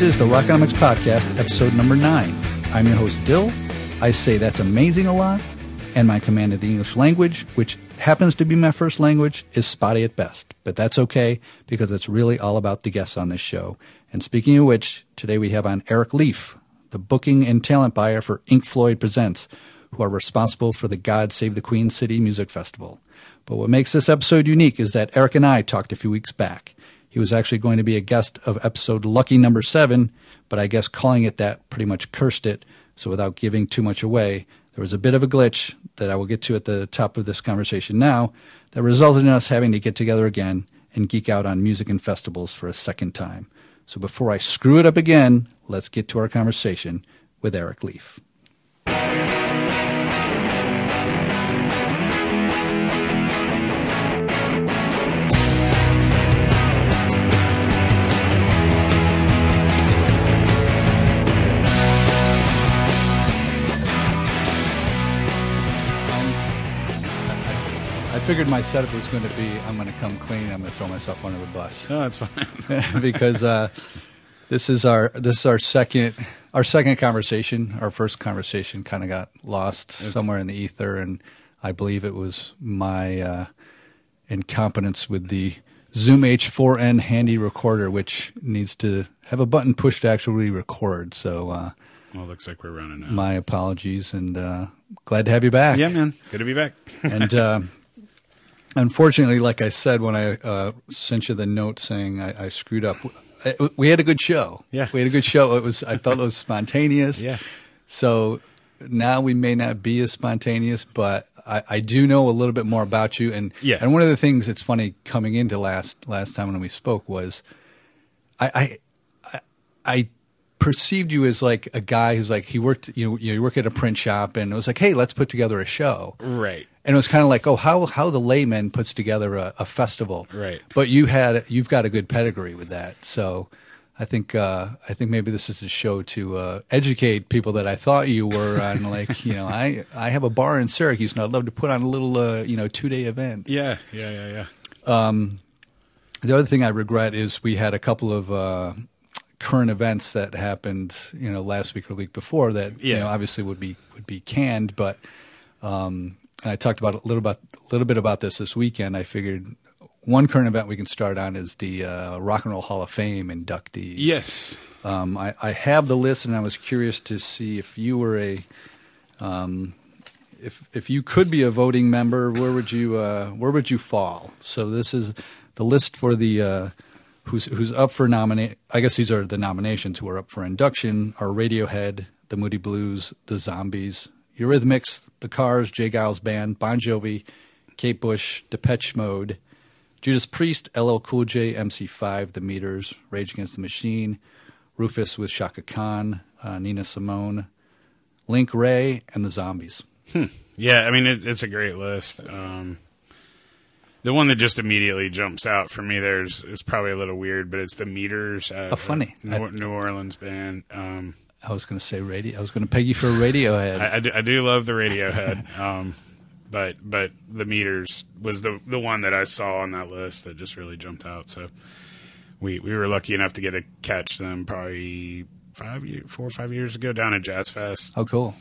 This is the Rockonomics Podcast, episode number nine. I'm your host, Dill. I say that's amazing a lot, and my command of the English language, which happens to be my first language, is spotty at best. But that's okay because it's really all about the guests on this show. And speaking of which, today we have on Eric Leaf, the booking and talent buyer for Ink Floyd Presents, who are responsible for the God Save the Queen City Music Festival. But what makes this episode unique is that Eric and I talked a few weeks back. He was actually going to be a guest of episode lucky number seven, but I guess calling it that pretty much cursed it. So without giving too much away, there was a bit of a glitch that I will get to at the top of this conversation now that resulted in us having to get together again and geek out on music and festivals for a second time. So before I screw it up again, let's get to our conversation with Eric Leaf. Figured my setup was going to be I'm going to come clean. I'm going to throw myself under the bus. No, that's fine. because uh, this is our this is our second our second conversation. Our first conversation kind of got lost somewhere in the ether, and I believe it was my uh, incompetence with the Zoom H4n handy recorder, which needs to have a button pushed to actually record. So uh, well, it looks like we're running out. my apologies, and uh, glad to have you back. yeah, man. Good to be back. and uh, unfortunately, like I said when I uh, sent you the note saying I, I screwed up, I- we had a good show. Yeah. we had a good show. It was I felt it was spontaneous. Yeah. So now we may not be as spontaneous, but I, I do know a little bit more about you. And Yeah. and one of the things that's funny coming into last last time when we spoke was I I I, I perceived you as like a guy who's like he worked you know you work at a print shop and it was like hey let's put together a show right. and it was kind of like, oh, how how the layman puts together a, a festival, Right. But you had you've got a good pedigree with that, so I think uh, I think maybe this is a show to uh, educate people that I thought you were on. like, you know, I I have a bar in Syracuse, and I'd love to put on a little uh, you know two day event. Yeah, yeah, yeah, yeah. The other thing I regret is we had a couple of. Current events that happened you know last week or week before that you know obviously would be would be canned but um, and I talked about a little about a little bit about this this weekend. I figured one current event we can start on is the uh, Rock and Roll Hall of Fame inductees. Yes. um, I, I have the list, and I was curious to see if you were a, um, if if you could be a voting member, where would you uh, where would you fall? So this is the list for the. Uh, Who's, who's up for nominate? I guess these are the nominations who are up for induction: are Radiohead, the Moody Blues, the Zombies, Eurythmics, the Cars, J. Geils Band, Bon Jovi, Kate Bush, Depeche Mode, Judas Priest, LL Cool J, MC5, The Meters, Rage Against the Machine, Rufus with Chaka Khan, uh, Nina Simone, Link Wray, and the Zombies. Yeah, I mean it, it's a great list. Um, the one that just immediately jumps out for me there is, is probably a little weird, but it's the Meters. Uh, Oh, funny. New, New Orleans band. Um, I was going to say radio. I was going to peg you for Radiohead. I, I, do, I do love the Radiohead, um, but but the Meters was the the one that I saw on that list that just really jumped out. So we we were lucky enough to get to catch them probably five year, four or five years ago down at Jazz Fest. oh, cool.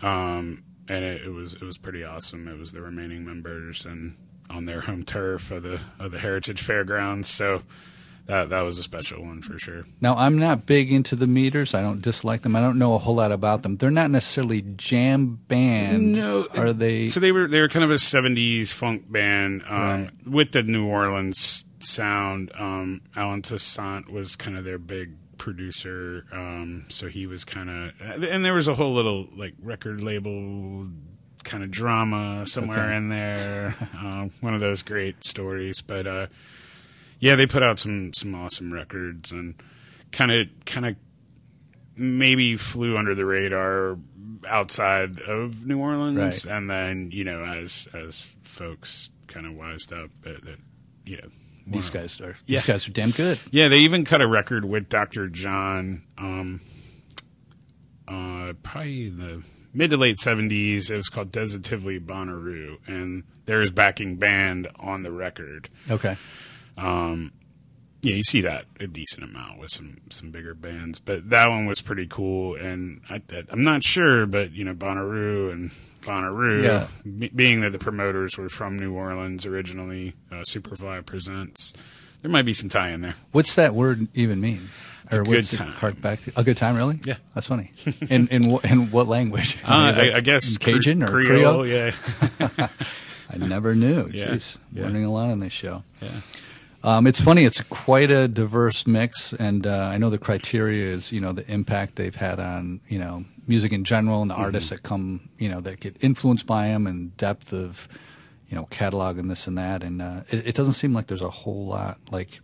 um, and it, it was it was pretty awesome. It was the remaining members and on their home turf of the of the Heritage Fairgrounds. So that that was a special one for sure. Now, I'm not big into the meters. I don't dislike them. I don't know a whole lot about them. They're not necessarily jam band. No, Are they? So they were they were kind of a '70s funk band um, Right. with the New Orleans sound. Um, Allen Toussaint was kind of their big producer, um, so he was kind of, and there was a whole little like record label kind of drama somewhere Okay. in there. uh, one of those great stories, but uh, yeah, they put out some some awesome records and kind of kind of maybe flew under the radar outside of New Orleans, Right. and then you know as as folks kind of wised up that, that you know these guys are. Yeah. These guys are damn good. Yeah, they even cut a record with Dr. John, um, uh, probably in the mid to late seventies. It was called Desitively Bonnaroo, and there's backing band on the record. Okay. Um, yeah, you see that a decent amount with some some bigger bands, but that one was pretty cool. And I, I'm not sure, but you know, Bonnaroo and Bonnaroo, Yeah. be- being that the promoters were from New Orleans originally, uh, Superfly presents. There might be some tie in there. What's that word even mean? A good time. hark back to? A good time, really? Yeah. that's funny. In in wh- in what language? Uh, I, I guess Cajun or Creole, Creole. yeah, I never knew. Yeah. Jeez, Yeah. learning a lot on this show. yeah. Um, it's funny. It's quite a diverse mix, and uh, I know the criteria is you know the impact they've had on you know music in general and the artists that come you know that get influenced by them and depth of you know catalog and this and that. And uh, it, it doesn't seem like there's a whole lot like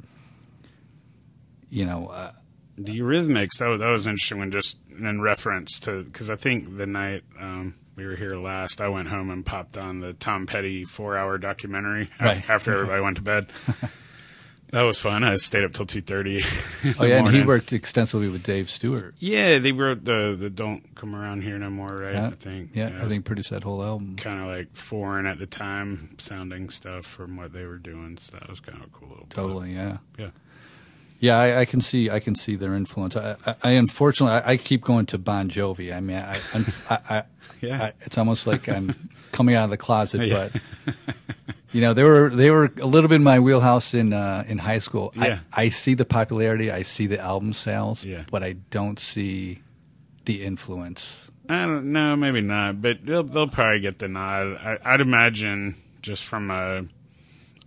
you know. Uh, The Eurythmics, that was, that was interesting when just in reference to, because I think the night um, we were here last, I went home and popped on the Tom Petty four hour documentary Right. after everybody went to bed. that was fun. I stayed up till 2.30. oh yeah, and he worked extensively with Dave Stewart. Yeah, they wrote the, the Don't Come Around Here No More, right? Yeah, I think. yeah, I think produced that whole album. Kind of like foreign at the time sounding stuff from what they were doing. So that was kind of a cool little. Totally, yeah. Yeah. Yeah, I, I can see I can see their influence. I, I, I unfortunately I, keep going to Bon Jovi. I mean, I, Yeah. I it's almost like I'm coming out of the closet. Yeah. But you know, they were they were a little bit in my wheelhouse in uh, in high school. Yeah. I, I see the popularity, I see the album sales, Yeah. but I don't see the influence. I don't know, maybe not, but they'll they'll probably get the nod. I, I'd imagine just from a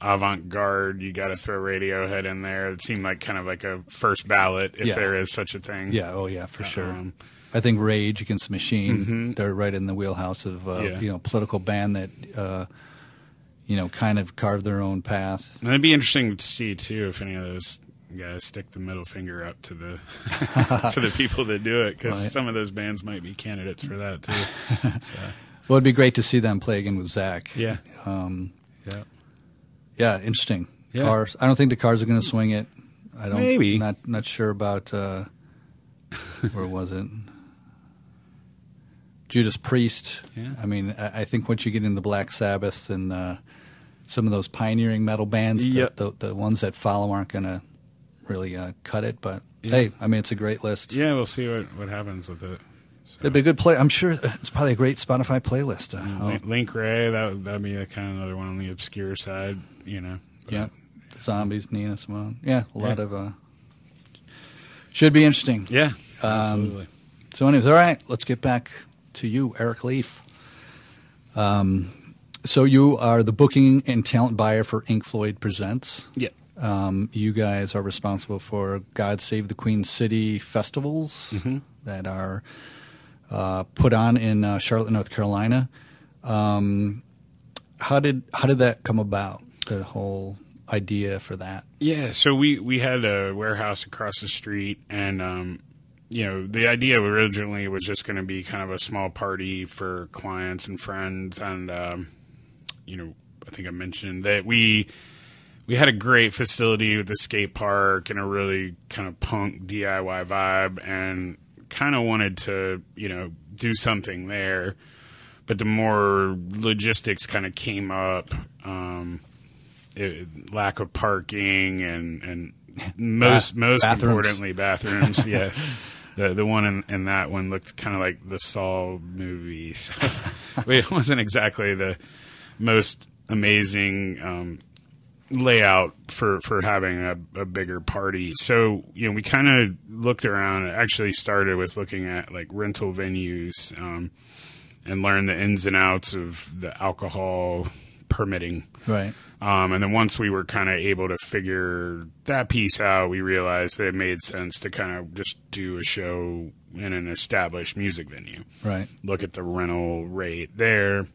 avant garde, you got to throw Radiohead in there. It seemed like kind of like a first ballot, if Yeah. there is such a thing. Yeah, oh yeah, for sure. Um, I think Rage Against the Machine, they're right in the wheelhouse of uh, Yeah. you know political band that uh, you know kind of carved their own path. and it'd be interesting to see too if any of those guys stick the middle finger up to the to the people that do it, because Right. some of those bands might be candidates for that too. so, Well, it'd be great to see them play again with Zack. yeah, Um, yeah. Yeah, interesting. Yeah. Cars. I don't think the Cars are going to swing it. I don't. Maybe. Not not sure about. Uh, where was it? Judas Priest. Yeah. I mean, I, I think once you get into Black Sabbath and uh, some of those pioneering metal bands, Yep. the, the the ones that follow aren't going to really uh, cut it. But Yeah. hey, I mean, it's a great list. Yeah, we'll see what what happens with it. So. It'd be a good play. I'm sure it's probably a great Spotify playlist. Uh, oh, Link- Link Wray, that that'd be a kind of another one on the obscure side, you know. But- Yeah, zombies, Nina Simone. Yeah, a lot Yeah. of. Uh, should be interesting. yeah, Um, absolutely. So, anyways, all right, let's get back to you, Eric Leaf. Um, so you are the booking and talent buyer for Ink Floyd Presents. Yeah, Um, you guys are responsible for God Save the Queen City festivals Mm-hmm. that are uh, put on in uh, Charlotte, North Carolina. Um, how did how did that come about? The whole idea for that. yeah. So we we had a warehouse across the street, and um, you know, the idea originally was just going to be kind of a small party for clients and friends, and um, you know, I think I mentioned that we we had a great facility with a skate park and a really kind of punk DIY vibe, and kind of wanted to you know do something there. But the more logistics kind of came up, um, it, lack of parking and and most most bathrooms. importantly bathrooms. yeah, the the one in, in that one looked kind of like the Saw movies. So it wasn't exactly the most amazing um, layout for for having a, a bigger party. So you know, we kind of looked around. It actually started with looking at like rental venues um, and learned the ins and outs of the alcohol permitting. Right. Um, and then once we were kind of able to figure that piece out, we realized that it made sense to kind of just do a show in an established music venue Right. look at the rental rate there.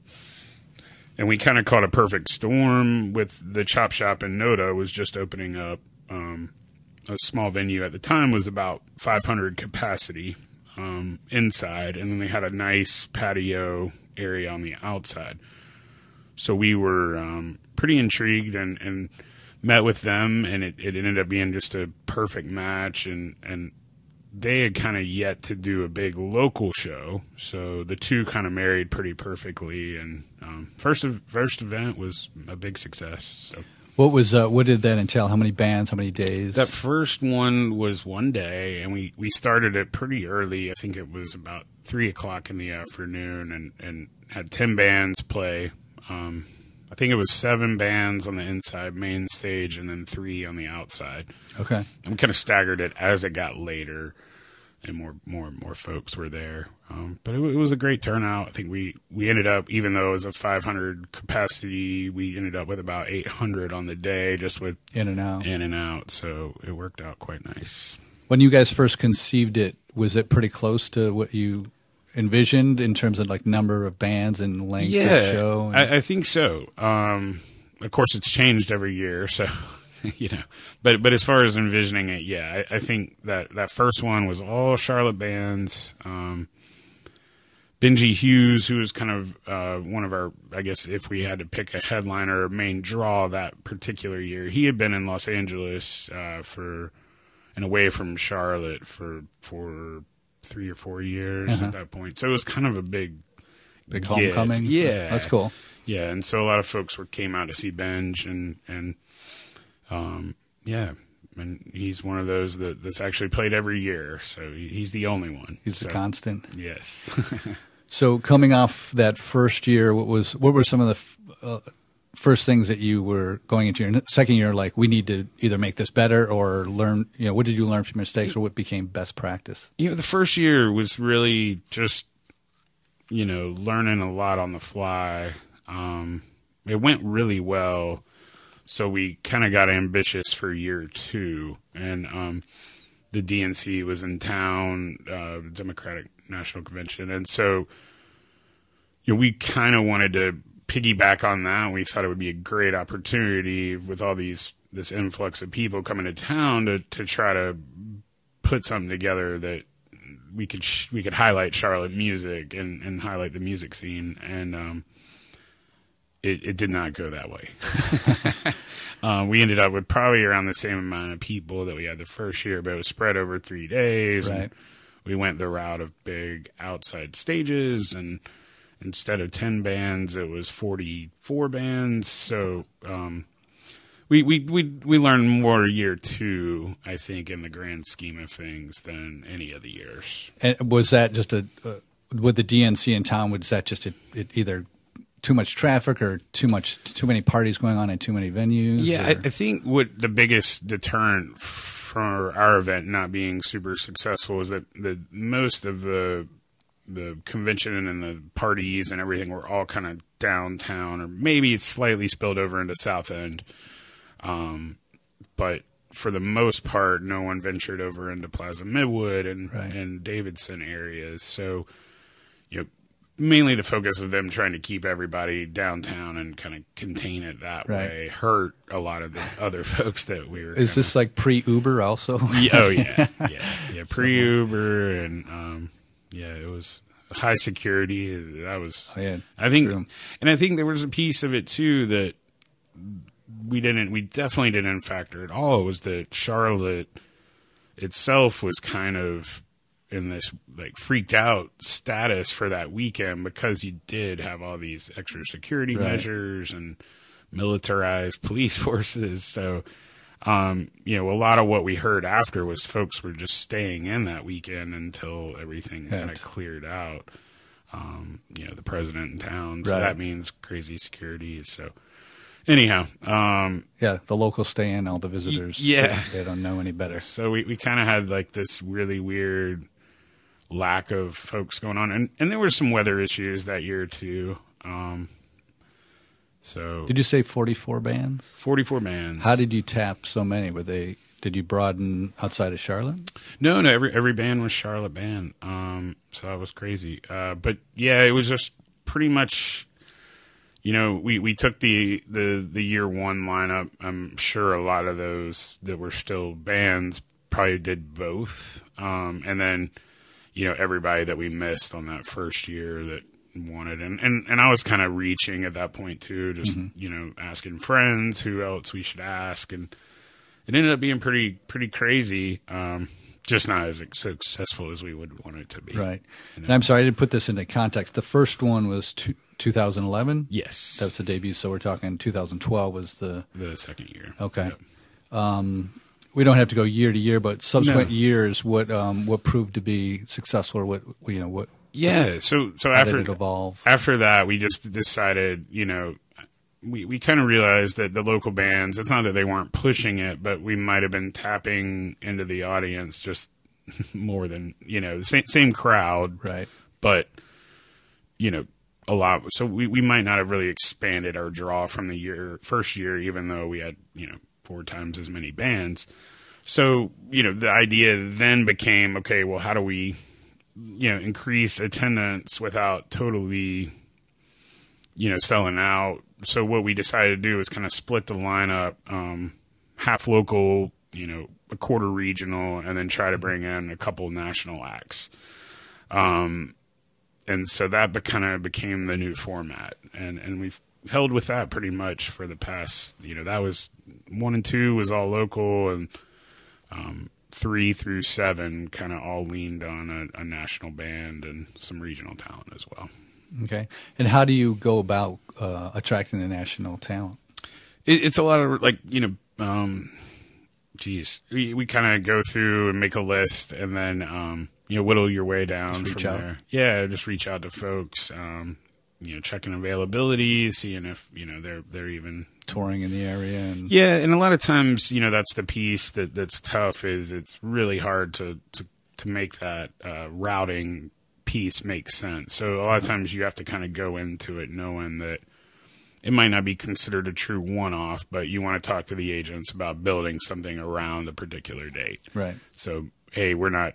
And we kind of caught a perfect storm with the Chop Shop in Noda was just opening up. Um, a small venue at the time was about 500 capacity um, inside, and then they had a nice patio area on the outside. So we were um, pretty intrigued and, and met with them, and it, it ended up being just a perfect match. And, and they had kind of yet to do a big local show, so the two kind of married pretty perfectly. And um, first ev- first event was a big success. So What was uh, what did that entail? How many bands? How many days? That first one was one day, and we, we started it pretty early. I think it was about three o'clock in the afternoon, and, and had ten bands play. Um, I think it was seven bands on the inside main stage, and then three on the outside. okay. And we kind of staggered it as it got later, and more more more folks were there. Um, but it, it was a great turnout. I think we we ended up, even though it was a 500 capacity, we ended up with about 800 on the day, just with In and out. in and out. So it worked out quite nice. When you guys first conceived it, was it pretty close to what you envisioned in terms of like number of bands and length of show? and- I, I think so. Um, of course, it's changed every year, so you know. But but as far as envisioning it, yeah, I, I think that that first one was all Charlotte bands. Um, Benji Hughes, who was kind of uh, one of our, I guess, if we had to pick a headliner or main draw that particular year, he had been in Los Angeles uh, for and away from Charlotte for for three or four years Uh-huh. at that point. So it was kind of a big Big Yes, homecoming. yeah. that's cool. yeah, and so a lot of folks were came out to see Benj, and and um, yeah, and he's one of those that that's actually played every year. So he's the only one. He's the constant. Yes. So coming off that first year, what was what were some of the uh, first things that you were going into your second year? Like we need to either make this better or learn. You know, what did you learn from your mistakes, or what became best practice? you know, the first year was really just you know learning a lot on the fly. Um, it went really well, so we kind of got ambitious for year two, and um, the DNC was in town, uh, Democratic National Convention, and so you know we kind of wanted to piggyback on that. We thought it would be a great opportunity with all these this influx of people coming to town to to try to put something together that we could sh- we could highlight Charlotte music and and highlight the music scene and um it, it did not go that way. uh, we ended up with probably around the same amount of people that we had the first year, but it was spread over three days. and Right. we went the route of big outside stages, and instead of ten bands, it was forty-four bands. So um, we we we we learned more year two, I think, in the grand scheme of things than any of the years. And was that just a uh, with the DNC in town? Was that just a, it either too much traffic or too much too many parties going on in too many venues? Yeah, I, I think what the biggest deterrent for our event not being super successful is that the most of the the convention and the parties and everything were all kind of downtown, or maybe it's slightly spilled over into South End. Um, but for the most part, no one ventured over into Plaza Midwood and Right. and Davidson areas. So, you know, mainly the focus of them trying to keep everybody downtown and kind of contain it that Right. way hurt a lot of the other folks that we were. is this like pre Uber also? Yeah, oh yeah, yeah, yeah. Pre Uber and um, yeah, it was high security. That was. Oh, yeah, I think, true. and I think there was a piece of it too that we didn't. We definitely didn't factor at all. Was that Charlotte itself was kind of in this like freaked out status for that weekend because you did have all these extra security Right. measures and militarized police forces. So, um, you know, a lot of what we heard after was folks were just staying in that weekend until everything kind of cleared out. Um, you know, the president in town, so Right. that means crazy security. So, anyhow, um, Yeah, the locals stay in. All the visitors, yeah. they, they don't know any better. so we, we kind of had like this really weird lack of folks going on, and and there were some weather issues that year too. Um, so Did you say forty-four bands? forty four bands. How did you tap so many? Were they? Did you broaden outside of Charlotte? No, no. Every every band was Charlotte band. Um, so that was crazy. Uh, but yeah, it was just pretty much. You know, we, we took the, the, the year one lineup. I'm sure a lot of those that were still bands probably did both. Um, and then, you know, everybody that we missed on that first year that wanted and, and, and I was kind of reaching at that point too, just, you know, asking friends who else we should ask and it ended up being pretty pretty crazy. Um, just not as successful as we would want it to be. Right. You know? And I'm sorry, I didn't put this into context. The first one was two, 2011. Yes, That was the debut. So we're talking 2012 was the the second year. okay. Yep. We don't have to go year to year, but subsequent No. years, what um, what proved to be successful, or what you know, what Yeah. So so how after evolve? after that, we just decided, you know, we, we kind of realized that the local bands, it's not that they weren't pushing it, but we might have been tapping into the audience just more than, you know, the same, same crowd, Right. but, you know, a lot. So we, we might not have really expanded our draw from the year, first year, even though we had, you know, four times as many bands. So, you know, the idea then became, okay, well, how do we, you know, increase attendance without totally, you know, selling out? So what we decided to do is kind of split the lineup, um, half local, you know, a quarter regional, and then try to bring in a couple national acts. Um, and so that kind of became the new format, and and we've held with that pretty much for the past, you know, that was one and two was all local, and um, three through seven kind of all leaned on a, a national band and some regional talent as well. Okay. And how do you go about uh, attracting the national talent? It, it's a lot of like you know, um, geez, we we kind of go through and make a list, and then um, you know whittle your way down from out. there. Yeah, just reach out to folks. Um, you know, checking availability, seeing if you know they're they're even Touring in the area and Yeah, and a lot of times, you know, that's the piece that that's tough. Is it's really hard to to to make that uh, routing piece make sense. So a lot of times you have to kind of go into it knowing that it might not be considered a true one-off, but you want to talk to the agents about building something around a particular date. right. So, hey, we're not,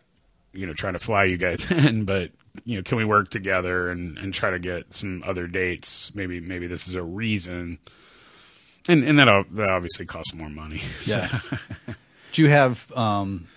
you know, trying to fly you guys in, but you know, can we work together and, and try to get some other dates? Maybe maybe this is a reason, and and that that obviously costs more money. So- Yeah. do you have um,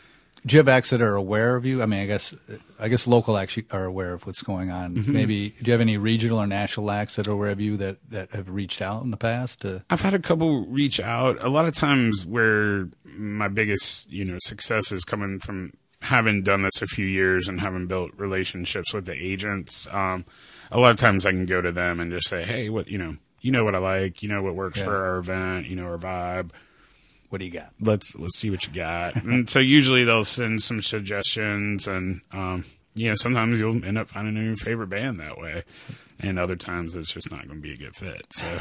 do you have acts that are aware of you? I mean, I guess I guess local acts are aware of what's going on. Mm-hmm. Maybe do you have any regional or national acts that are aware of you that, that have reached out in the past? To, I've had a couple reach out. A lot of times where my biggest, you know, success is coming from having done this a few years and having built relationships with the agents. Um, a lot of times I can go to them and just say, "Hey, what you know, you know what I like, you know what works Yeah. for our event, you know our vibe. what do you got? Let's let's see what you got." and so usually they'll send some suggestions, and um, you know sometimes you'll end up finding a new favorite band that way. And other times it's just not going to be a good fit. So,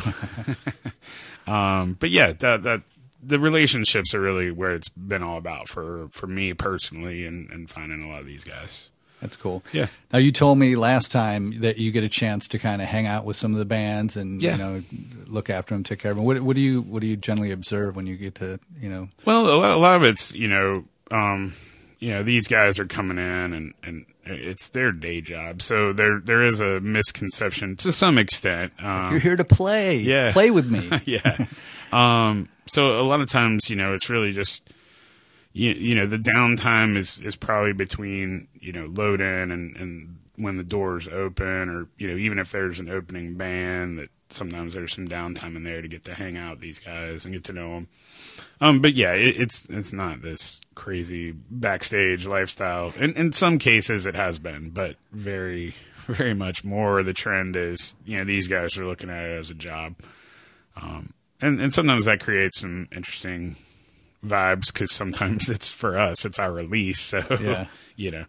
um, but yeah, that that the relationships are really where it's been all about for for me personally, and and finding a lot of these guys. That's cool. Yeah. Now you told me last time that you get a chance to kind of hang out with some of the bands and Yeah. you know look after them, take care of them. What, what do you what do you generally observe when you get to you know? Well, a lot, of it's you know, um, you know, these guys are coming in and and it's their day job, so there there is a misconception to some extent. Um, You're here to play. yeah. Play with me. yeah. Um, so a lot of times, you know, it's really just, you, you know, the downtime is, is probably between, you know, load in and, and when the doors open or, you know, even if there's an opening band that sometimes there's some downtime in there to get to hang out with these guys and get to know them. Um, but yeah, it, it's, it's not this crazy backstage lifestyle. In, in some cases it has been, but very, very much more the trend is, you know, these guys are looking at it as a job um and and sometimes that creates some interesting vibes because sometimes it's for us it's our release so Yeah. you know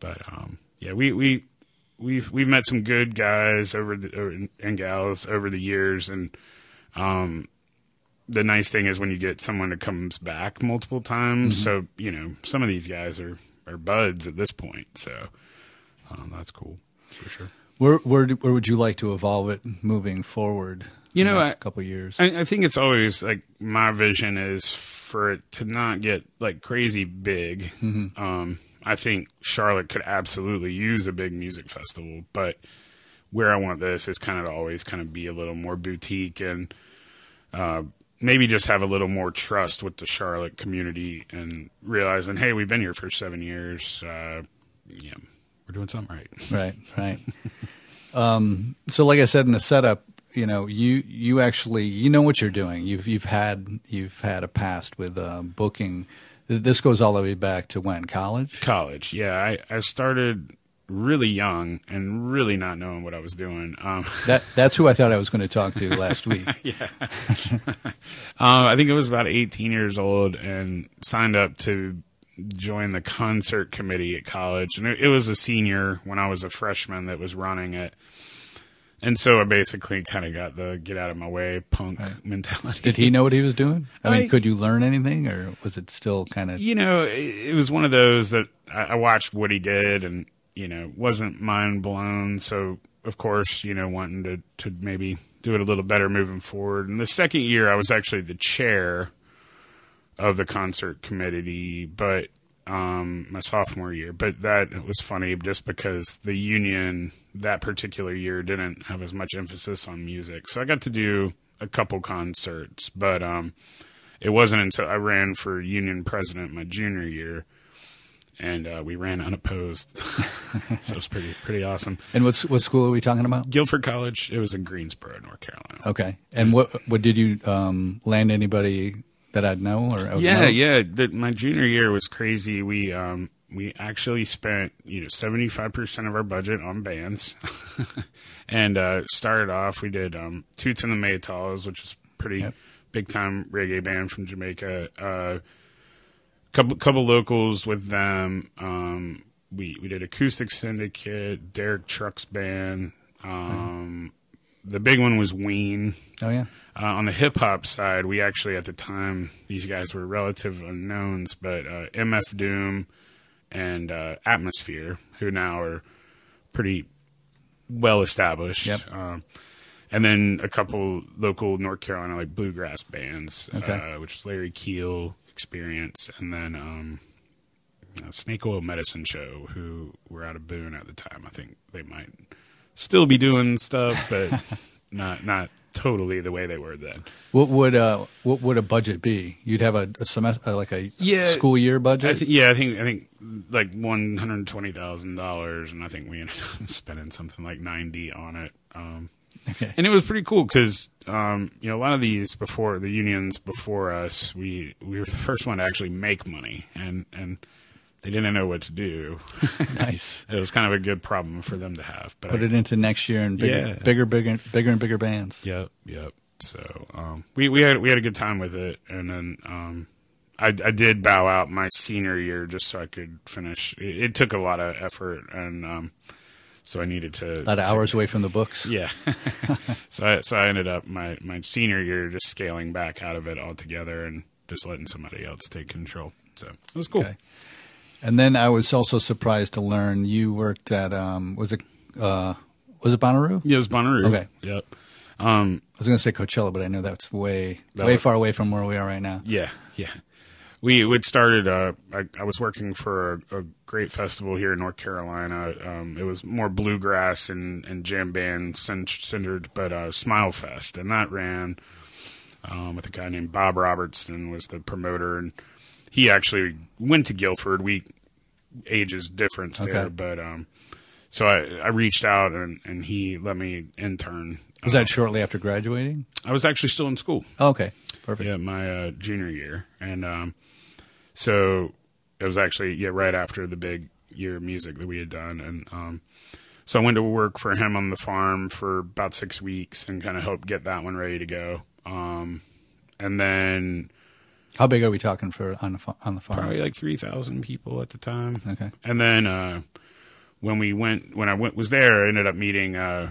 but um yeah we we we've we've met some good guys over the and gals over the years and um the nice thing is when you get someone that comes back multiple times so you know some of these guys are are buds at this point so um, that's cool for sure Where where where would you like to evolve it moving forward? You know, I- couple years. I, I think it's always like my vision is for it to not get like crazy big. Um, I think Charlotte could absolutely use a big music festival, but where I want this is kind of to always kind of be a little more boutique and uh, maybe just have a little more trust with the Charlotte community and realizing, hey, we've been here for seven years. Uh, yeah, we're doing something right. Right, right. um, so, like I said in the setup, you know, you you actually you know what you're doing. You've you've had you've had a past with uh, booking. This goes all the way back to when college. college. Yeah, I, I started really young and really not knowing what I was doing. Um, That that's who I thought I was going to talk to last week. yeah. uh, I think I was about 18 years old and signed up to join the concert committee at college. And it, it was a senior when I was a freshman that was running it. And so I basically kind of got the get out of my way punk mentality. Did he know what he was doing? I mean, could you learn anything, or was it still kind of? you know, it, it was one of those that I, I watched what he did and, you know, wasn't mind blown. So, of course, you know, wanting to, to maybe do it a little better moving forward. And the second year, I was actually the chair of the concert committee, but um, my sophomore year. But that was funny just because the union that particular year didn't have as much emphasis on music. So I got to do a couple concerts, but um, it wasn't until I ran for union president my junior year, and uh, we ran unopposed. so it was pretty pretty awesome. And what what school are we talking about? Guilford College. It was in Greensboro, North Carolina. Okay. And what what did you um, land anybody that I'd know or I Yeah, know? yeah. The, my junior year was crazy. We um we actually spent you know seventy five percent of our budget on bands, and uh, started off we did um Toots and the Maytals, which is pretty Yep. big time reggae band from Jamaica. Uh, couple couple locals with them. Um, we we did Acoustic Syndicate, Derek Trucks band. Um, the big one was Ween. Oh yeah. Uh, on the hip hop side, we actually at the time these guys were relative unknowns, but uh, MF Doom and uh, Atmosphere, who now are pretty well established. Yep. Um, and then a couple local North Carolina like bluegrass bands, Okay. uh, which is Larry Keel Experience, and then um, uh, Snake Oil Medicine Show, who were out of Boone at the time. I think they might still be doing stuff, but not not totally the way they were then. What would uh what would a budget be? You'd have a, a semester like a Yeah. school year I budget. th- yeah, I think I think like one hundred twenty thousand dollars, and I think we ended up spending something like ninety on it. Um, Okay. and it was pretty cool because um, you know a lot of these before the unions before us, we we were the first one to actually make money, and and they didn't know what to do. nice. it was kind of a good problem for them to have. But Put I- it into next year and bigger, Yeah. bigger, bigger, bigger and bigger bands. Yep, yep. So um, we we had we had a good time with it, and then um, I I did bow out my senior year just so I could finish. It, it took a lot of effort, and um, so I needed to A lot of hours away from the books. Yeah. so I, so I ended up my my senior year just scaling back out of it altogether and just letting somebody else take control. So it was cool. Okay. And then I was also surprised to learn you worked at um was it uh was it Bonnaroo? Yeah, it was Bonnaroo. Okay. Yep. Um, I was going to say Coachella, but I know that's way That way was- far away from where we are right now. Yeah, yeah. We would started. Uh, I, I was working for a, a great festival here in North Carolina. Um, it was more bluegrass and, and jam band centered, but uh, Smile Fest, and that ran um, with a guy named Bob Robertson was the promoter, and he actually went to Guilford. We ages difference there, but um, so I, I reached out and, and he let me intern. Was that shortly after graduating? I was actually still in school. Oh, okay, perfect. Yeah, my uh, junior year, and um, so it was actually yeah right after the big year of music that we had done, and um, so I went to work for him on the farm for about six weeks and kind of helped get that one ready to go. Um, and then How big are we talking for on the on the farm? probably like three thousand people at the time. Okay. And then uh, when we went, when I went was there, I ended up meeting uh,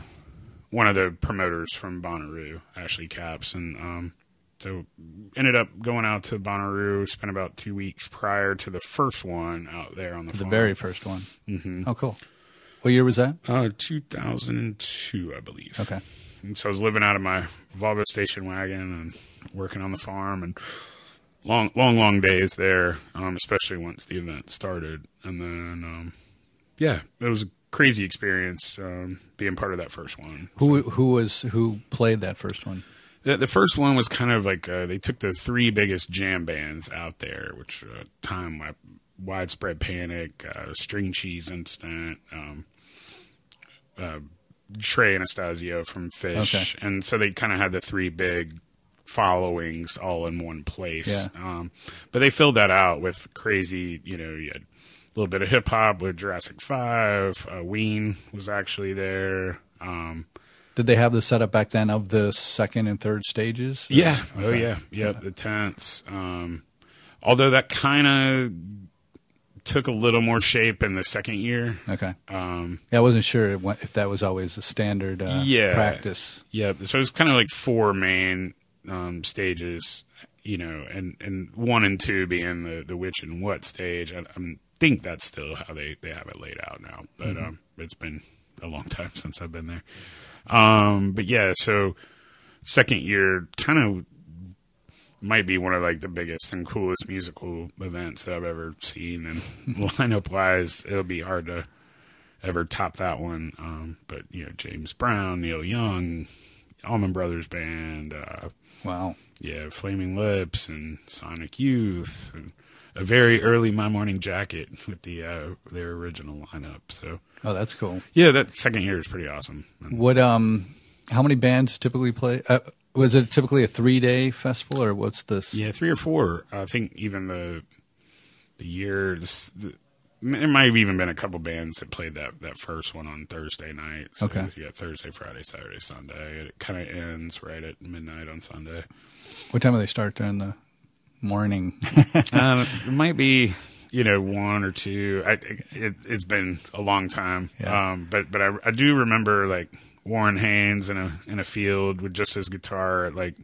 one of the promoters from Bonnaroo, Ashley Capps, and um, so ended up going out to Bonnaroo. Spent about two weeks prior to the first one out there on the The farm. very first one. Mm-hmm. Oh, cool. What year was that? uh, 2002, I believe. Okay. And so I was living out of my Volvo station wagon and working on the farm and long, long, long days there, um, especially once the event started. And then, um, yeah, it was a crazy experience um, being part of that first one. Who who was who played that first one? The, the first one was kind of like uh, they took the three biggest jam bands out there, which uh, time Wi- widespread panic, uh, string cheese incident, um, uh, Trey Anastasio from Phish, Okay. and so they kind of had the three big followings all in one place. Yeah. Um, but they filled that out with crazy, you know, you had a little bit of hip hop with Jurassic Five. Uh, Ween was actually there. Um, Did they have the setup back then of the second and third stages? yeah. Oh Okay. yeah. Yep. The tents. Um, although that kind of took a little more shape in the second year. Okay. Um, Yeah, I wasn't sure if that was always a standard uh, Yeah. practice. Yep. So it's kind of like four main um, stages, you know, and, and one and two being the, the which and what stage. I, I think that's still how they, they have it laid out now, but um, it's been a long time since I've been there. Um, but yeah, so second year kind of might be one of like the biggest and coolest musical events that I've ever seen, and lineup wise, it'll be hard to ever top that one. Um, but you know, James Brown, Neil Young, Allman Brothers Band, uh, Wow. yeah, Flaming Lips, and Sonic Youth, and a very early My Morning Jacket with the uh, their original lineup. So Oh, that's cool. yeah, that second year is pretty awesome. What um, how many bands typically play? Uh, was it typically a three day festival or what's this? yeah, three or four. I think even the the year. The, there might have even been a couple bands that played that, that first one on Thursday night. So Okay. You got Thursday, Friday, Saturday, Sunday. It kind of ends right at midnight on Sunday. What time do they start during the morning? um, it might be you know one or two. I, it, it's been a long time, Yeah. um, but but I, I do remember like Warren Haynes in a in a field with just his guitar at like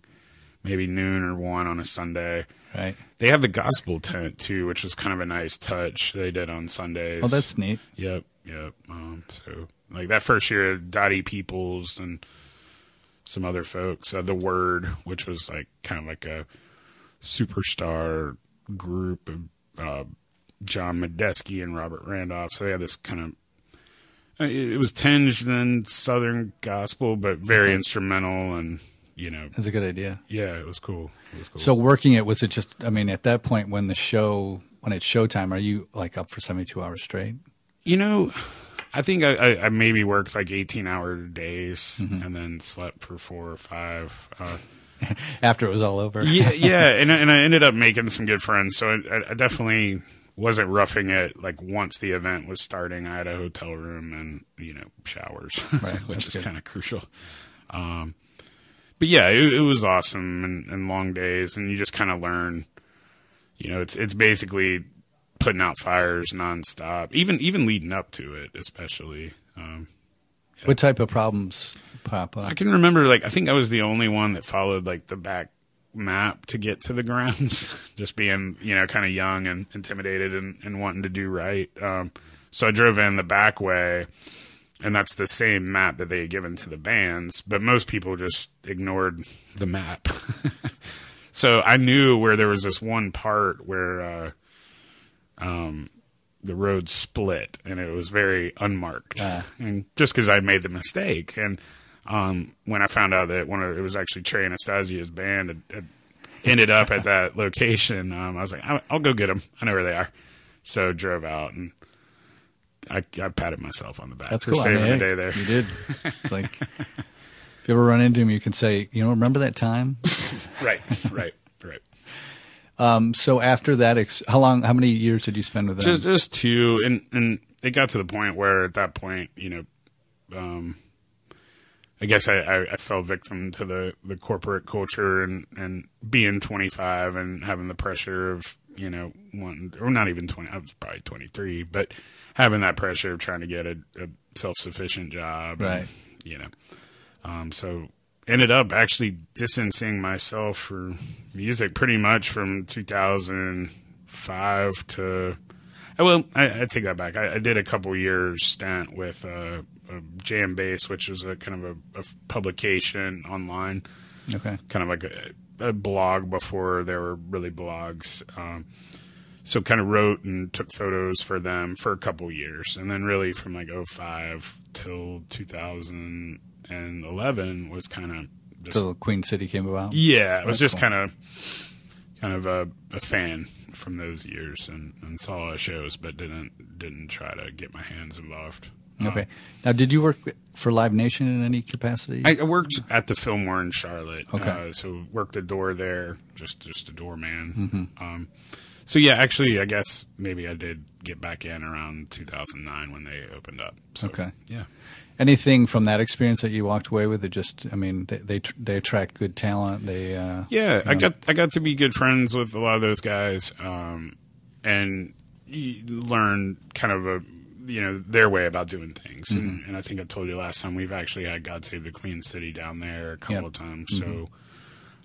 maybe noon or one on a Sunday. right. They have the gospel tent too, which was kind of a nice touch they did on Sundays. Oh, that's neat. Yep, yep. Um, so like that first year, Dottie Peoples and some other folks, uh, the Word, which was like kind of like a superstar group of uh, John Medeski and Robert Randolph. So they had this kind of uh, it, it was tinged in Southern gospel, but very instrumental and you know, That's a good idea. yeah, it was cool. It was cool. So working it was it just? I mean, at that point when the show when it's showtime, are you like up for seventy two hours straight? You know, I think I, I, I maybe worked like 18 hour days and then slept for four or five. Uh, After it was all over. yeah, yeah, and I- and I ended up making some good friends. So I, I definitely wasn't roughing it. Like once the event was starting, I had a hotel room and you know showers, Right, which is kind of crucial. Um, but yeah, it, it was awesome and, and long days, and you just kind of learn. You know, it's it's basically putting out fires nonstop, even even leading up to it, especially. Um, What type of problems pop up? I can remember, like, I think I was the only one that followed like the back map to get to the grounds, just being, you know, kind of young and intimidated and, and wanting to do right. Um, so I drove in the back way, and that's the same map that they had given to the bands, but most people just ignored the map. so I knew where there was this one part where, uh, um, the road split and it was very unmarked Ah. and just because i made the mistake and um, when i found out that one of it was actually trey anastasio's band had, had ended up at that location um, i was like I'll, I'll go get them i know where they are so drove out and i, I patted myself on the back That's for cool. I saving mean, the day there You did. It's like if you ever run into him, you can say, you know, remember that time? right right right Um, so after that, ex- how long? How many years did you spend with them? just just two and and it got to the point where at that point you know um i guess i i, I fell victim to the the corporate culture and and being 25 and having the pressure of you know one or not even 20 i was probably 23 but having that pressure of trying to get a, a self-sufficient job and, Right. you know um so ended up actually distancing myself for music pretty much from 2005 to I well, I, I take that back. I, I did a couple years stint with uh, a Jam Base, which was a kind of a, a publication online, okay. kind of like a, a blog before there were really blogs. Um, so kind of wrote and took photos for them for a couple years, and then really from like 05 till 2011 was kind of just Till Queen City came about. yeah, It was That's just cool. kind of kind of a, a fan from those years and, and saw a lot of shows, but didn't didn't try to get my hands involved. Okay. Now, did you work for Live Nation in any capacity? I, I worked at the Fillmore in Charlotte, Okay. uh, so worked the door there, just just a doorman. Um, so yeah, actually, I guess maybe I did get back in around 2009 when they opened up. So, Okay. Yeah. Anything from that experience that you walked away with? That just, I mean, they they, tr- they attract good talent. They, uh, Yeah, I got I got to be good friends with a lot of those guys, um, and learn kind of a you know their way about doing things. And, and I think I told you last time we've actually had God Save the Queen City down there a couple Yep. of times. So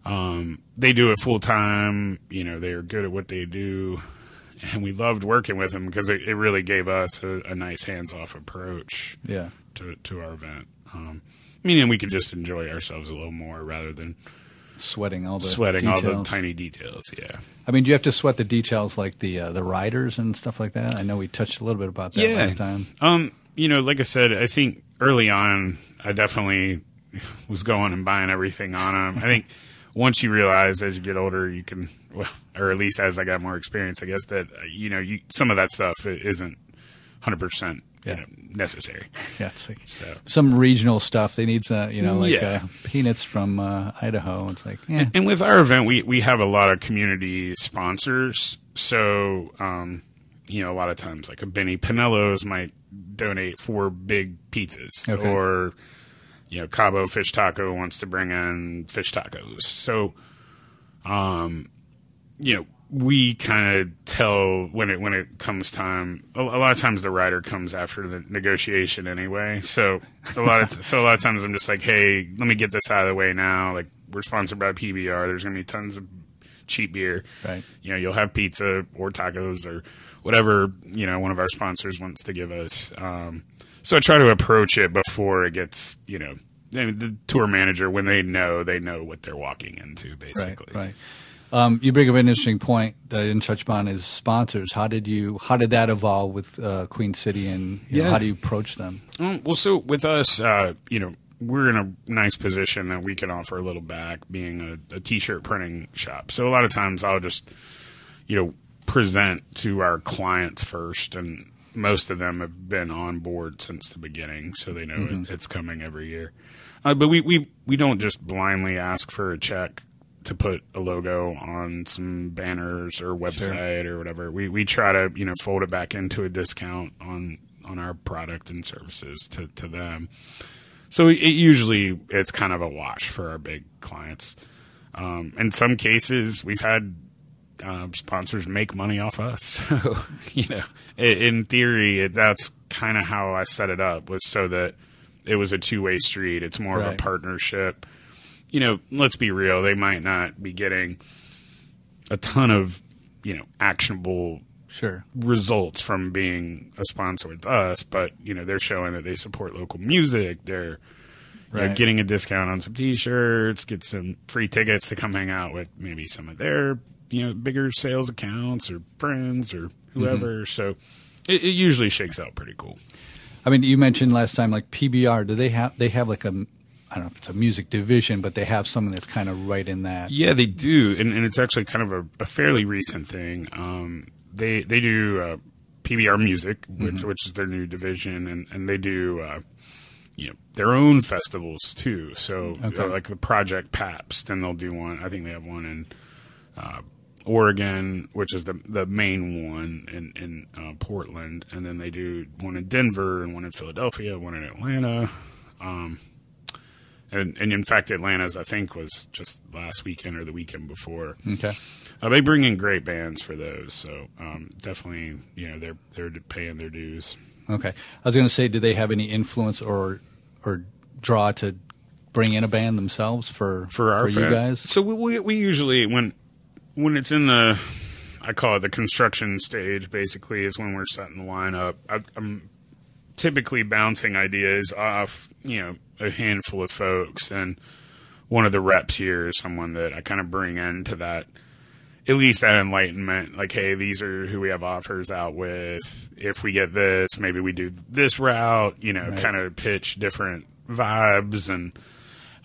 um, they do it full time. You know, they are good at what they do. And we loved working with them because it, it really gave us a, a nice hands off approach yeah, to, to our event. Um, meaning we could just enjoy ourselves a little more rather than sweating all the sweating all the details. tiny details. Yeah, I mean, do you have to sweat the details like the uh, the riders and stuff like that? I know we touched a little bit about that Yeah. last time. Um, you know, like I said, I think early on, I definitely was going and buying everything on them. I think once you realize as you get older, you can, well, or at least as I got more experience, I guess that uh, you know, you some of that stuff isn't hundred percent Yeah. necessary. Yeah, it's like So. some regional stuff. They need some, you know, like Yeah. uh, peanuts from uh, Idaho. It's like, yeah, And with our event, we, we have a lot of community sponsors. So, um, you know, a lot of times, like a Benny Pennello's might donate four big pizzas, Okay. or you know, Cabo Fish Taco wants to bring in fish tacos. So, um, you know, we kind of tell when it when it comes time. A, a lot of times, the rider comes after the negotiation anyway. So a lot of so a lot of times, I'm just like, hey, let me get this out of the way now. Like we're sponsored by PBR. There's gonna be tons of cheap beer. Right. You know, you'll have pizza or tacos or whatever you know one of our sponsors wants to give us. Um, so I try to approach it before it gets you know. I mean, the tour manager, when they know, they know what they're walking into, basically. right, basically. right. Um, you bring up an interesting point that I didn't touch upon is sponsors. How did you? How did that evolve with uh, Queen City, and you know, how do you approach them? Um, well, so with us, uh, you know, we're in a nice position that we can offer a little back, being a, a t-shirt printing shop. So a lot of times, I'll just, you know, present to our clients first, and most of them have been on board since the beginning, so they know it, it's coming every year. Uh, but we, we we don't just blindly ask for a check to put a logo on some banners or website or whatever. We we try to you know fold it back into a discount on on our product and services to to them. So it usually it's kind of a wash for our big clients. Um, in some cases, we've had uh, sponsors make money off us. So you know, in theory, it, that's kind of how I set it up was so that it was a two way street. It's more of a partnership. You know, let's be real; they might not be getting a ton of you know actionable Sure. results from being a sponsor with us, but you know they're showing that they support local music. They're you know, getting a discount on some T-shirts, get some free tickets to come hang out with maybe some of their you know bigger sales accounts or friends or mm-hmm. whoever. So it, it usually shakes out pretty cool. I mean, you mentioned last time like PBR. Do they have? They have like a, I don't know if it's a music division, but they have something that's kind of right in that. Yeah, they do, and, and it's actually kind of a, a fairly recent thing. Um, they they do uh, PBR Music, which which is their new division, and and they do uh, you know their own festivals too. So Okay. uh, like the Project Pabst, and they'll do one. I think they have one in uh, Oregon, which is the the main one in in uh, Portland, and then they do one in Denver and one in Philadelphia, one in Atlanta. Um, and, and in fact, Atlanta's I think was just last weekend or the weekend before. Okay. Uh, they bring in great bands for those, so um, definitely, you know, they're they're paying their dues. Okay. I was going to say, do they have any influence or or draw to bring in a band themselves for for our you guys? So we, we we usually when when it's in the I call it the construction stage. Basically, is when we're setting the lineup. I, I'm typically bouncing ideas off you know a handful of folks, and one of the reps here is someone that I kind of bring into that. At least that enlightenment, like, hey, these are who we have offers out with. If we get this, maybe we do this route. You know, Right. kind of pitch different vibes and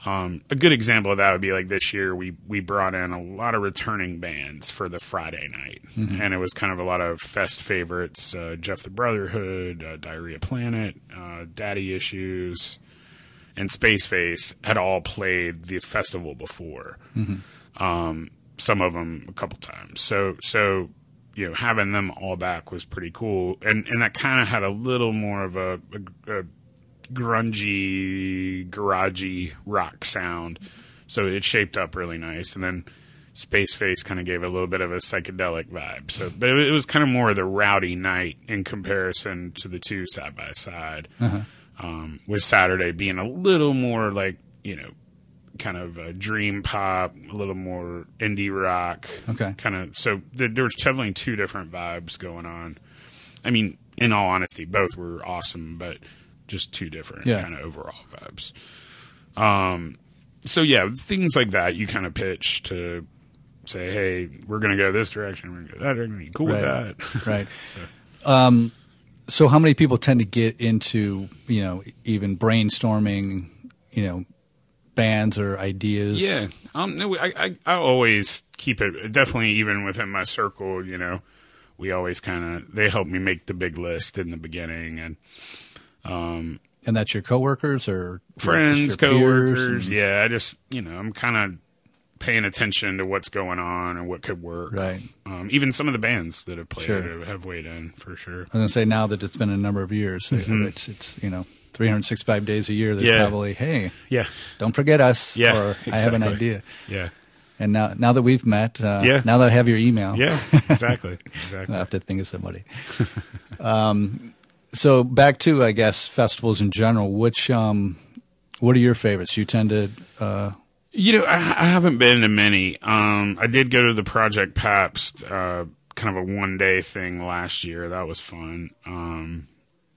um, a good example of that would be like this year we we brought in a lot of returning bands for the Friday night, and it was kind of a lot of fest favorites: uh, Jeff the Brotherhood, uh, Diarrhea Planet, uh, Daddy Issues, and Space Face had all played the festival before. Um, some of them a couple times. So so you know having them all back was pretty cool, and and that kind of had a little more of a, a, a grungy, garagey rock sound. So it shaped up really nice, and then Space Face kind of gave a little bit of a psychedelic vibe. So, but it was kind of more of the rowdy night in comparison to the two side by side. Um, with Saturday being a little more like you know, kind of a dream pop, a little more indie rock. Okay. Kind of. So there, there was definitely two different vibes going on. I mean, in all honesty, both were awesome, but just two different Yeah. kind of overall vibes. Um, so yeah, things like that you kind of pitch to say, hey, we're going to go this direction, we're going to go that direction. Cool Right. with that? Right. so, So, how many people tend to get into you know even brainstorming, you know, bands or ideas? yeah, um, no, I, I, I always keep it definitely even within my circle. You know, we always kind of they help me make the big list in the beginning and um and that's your coworkers or friends, coworkers. and- Yeah, I just you know I'm kind of paying attention to what's going on and what could work. Right. Um, even some of the bands that have played Sure. have, have weighed in for sure. I was gonna say now that it's been a number of years, Mm-hmm. it's it's you know 365 days a year. There's Yeah. probably hey, Yeah. don't forget us. Yeah, or I have an idea. Yeah. And now now that we've met, uh, Yeah. now that I have your email, Yeah. Exactly. Exactly. I have to think of somebody. um, so back to I guess festivals in general. Which um, what are your favorites? You tend to uh, You know, I, I haven't been to many. Um, I did go to the Project Pabst, uh, kind of a one day thing last year. That was fun. Um,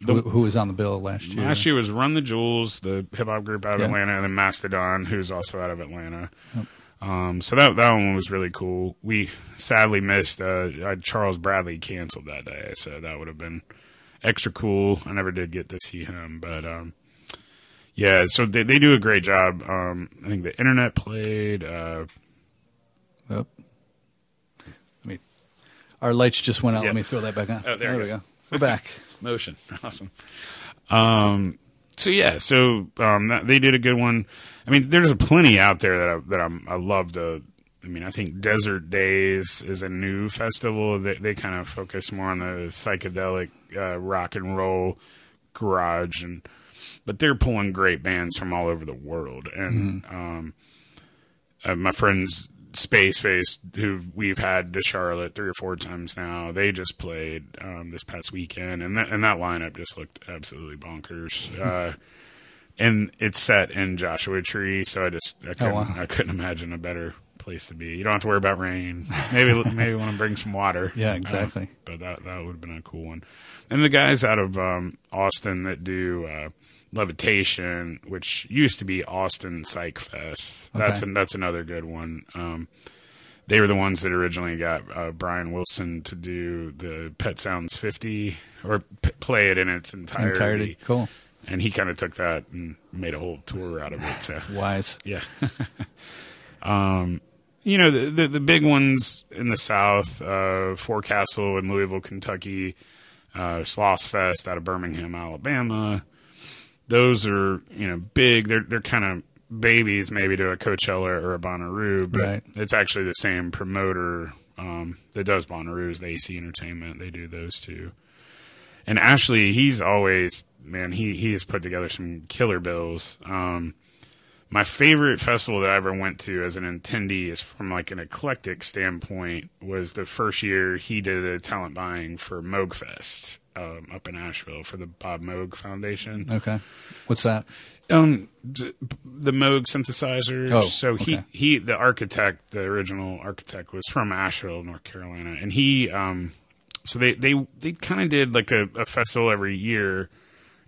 who, who was on the bill last year? last year was Run the Jewels, the hip hop group out of Yeah. Atlanta, and then Mastodon, who's also out of Atlanta. Um, so that that one was really cool. We sadly missed uh, uh, Charles Bradley canceled that day, so that would have been extra cool. I never did get to see him, but um, yeah, so they they do a great job. Um, I think the internet played. Uh, Oh. Let me, our lights just went out. Yeah. Let me throw that back on. Oh, there we we go. go. We're back. motion. Awesome. Um, so yeah, so um, that, they did a good one. I mean, there's a plenty out there that I, that I'm, I love to. I mean, I think Desert Daze is a new festival. They, they kind of focus more on the psychedelic uh, rock and roll garage, and but they're pulling great bands from all over the world. And um, uh, my friends Space Face, who we've had to Charlotte three or four times now, they just played um, this past weekend, and that and that lineup just looked absolutely bonkers. Uh, and it's set in Joshua Tree, so I just I couldn't, wow. I couldn't imagine a better place to be. You don't have to worry about rain. Maybe maybe want to bring some water. Yeah, exactly. Uh, but that that would have been a cool one. And the guys out of um, Austin that do uh, Levitation, which used to be Austin Psych Fest. That's Okay. an, that's another good one. Um, they were the ones that originally got uh, Brian Wilson to do the Pet Sounds 50 or p- play it in its entirety. Entirety. Cool. And he kind of took that and made a whole tour out of it. So Wise. yeah. um, you know, the, the the big ones in the South, uh, Forecastle in Louisville, Kentucky, uh, Sloss Fest out of Birmingham, Alabama. Those are you know big. They're they're kind of babies maybe to a Coachella or a Bonnaroo, but Right. it's actually the same promoter um, that does Bonnaroo's, the AC Entertainment. They do those two. And Ashley, he's always man. He he has put together some killer bills. Um, my favorite festival that I ever went to as an attendee is from like an eclectic standpoint was the first year he did a talent buying for Moog Fest um, up in Asheville for the Bob Moog Foundation. Okay. What's that? Um, the Moog synthesizers. Oh, so he okay. he the architect, the original architect, was from Asheville, North Carolina, and he um, so they they they kind of did like a, a festival every year.